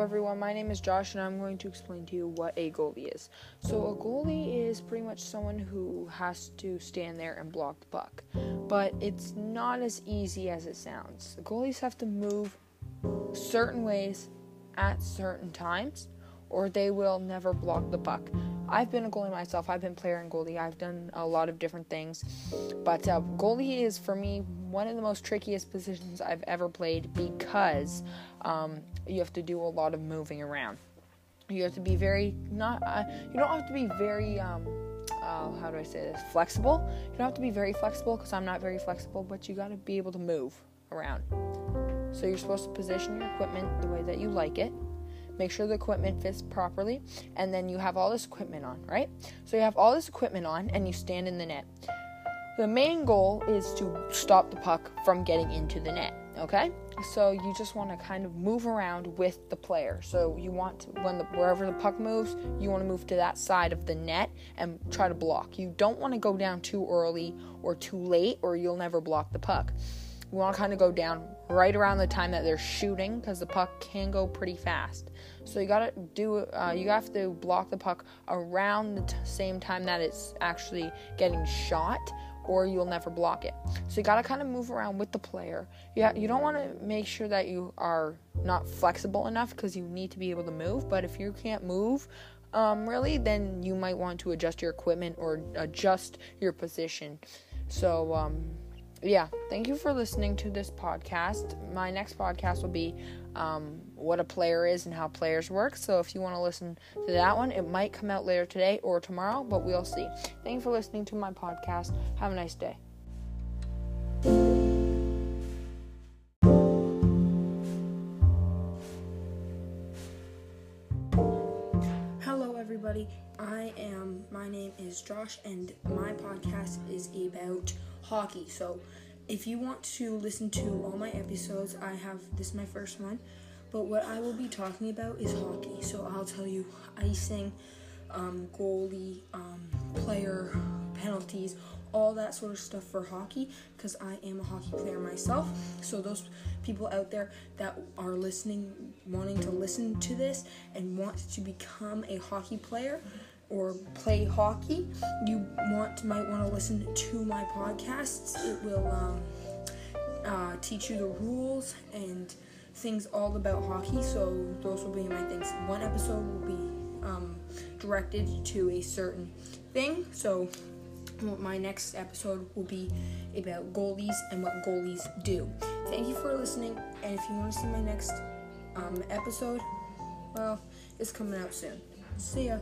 Everyone. My name is Josh, and I'm going to explain to you what a goalie is. So, a goalie is pretty much someone who has to stand there and block the puck, but it's not as easy as it sounds. The goalies have to move certain ways at certain times, or they will never block the puck. I've been a goalie myself. I've been player and goalie. I've done a lot of different things, but uh, goalie is for me one of the most trickiest positions I've ever played because um, you have to do a lot of moving around. You have to be very not. Uh, you don't have to be very. Um, uh, how do I say this? Flexible. You don't have to be very flexible because I'm not very flexible, but you got to be able to move around. So you're supposed to position your equipment the way that you like it. Make sure the equipment fits properly, and then you have all this equipment on, right? So you have all this equipment on, and you stand in the net. The main goal is to stop the puck from getting into the net, okay? So you just want to kind of move around with the player. So you want to, when the, wherever the puck moves, you want to move to that side of the net and try to block. You don't want to go down too early or too late, or you'll never block the puck. You want to kind of go down right around the time that they're shooting because the puck can go pretty fast. So you gotta do uh, you have to block the puck around the t- same time that it's actually getting shot, or you'll never block it. So you gotta kind of move around with the player. You, you don't want to make sure that you are not flexible enough because you need to be able to move. But if you can't move, um, really, then you might want to adjust your equipment or adjust your position. So um, yeah, thank you for listening to this podcast. My next podcast will be um, what a player is and how players work. So if you want to listen to that one, it might come out later today or tomorrow, but we'll see. Thank you for listening to my podcast. Have a nice day. Hello, everybody. I am, my name is Josh, and my podcast is about hockey. So, if you want to listen to all my episodes, I have this is my first one. But what I will be talking about is hockey. So, I'll tell you icing, um, goalie, um, player, penalties, all that sort of stuff for hockey because I am a hockey player myself. So, those people out there that are listening, wanting to listen to this and want to become a hockey player or play hockey, you want might want to listen to my podcasts. It will um, uh, teach you the rules and things all about hockey. So, those will be my things. One episode will be um, directed to a certain thing. So, my next episode will be about goalies and what goalies do. Thank you for listening, and if you want to see my next um, episode, well, it's coming out soon. See ya.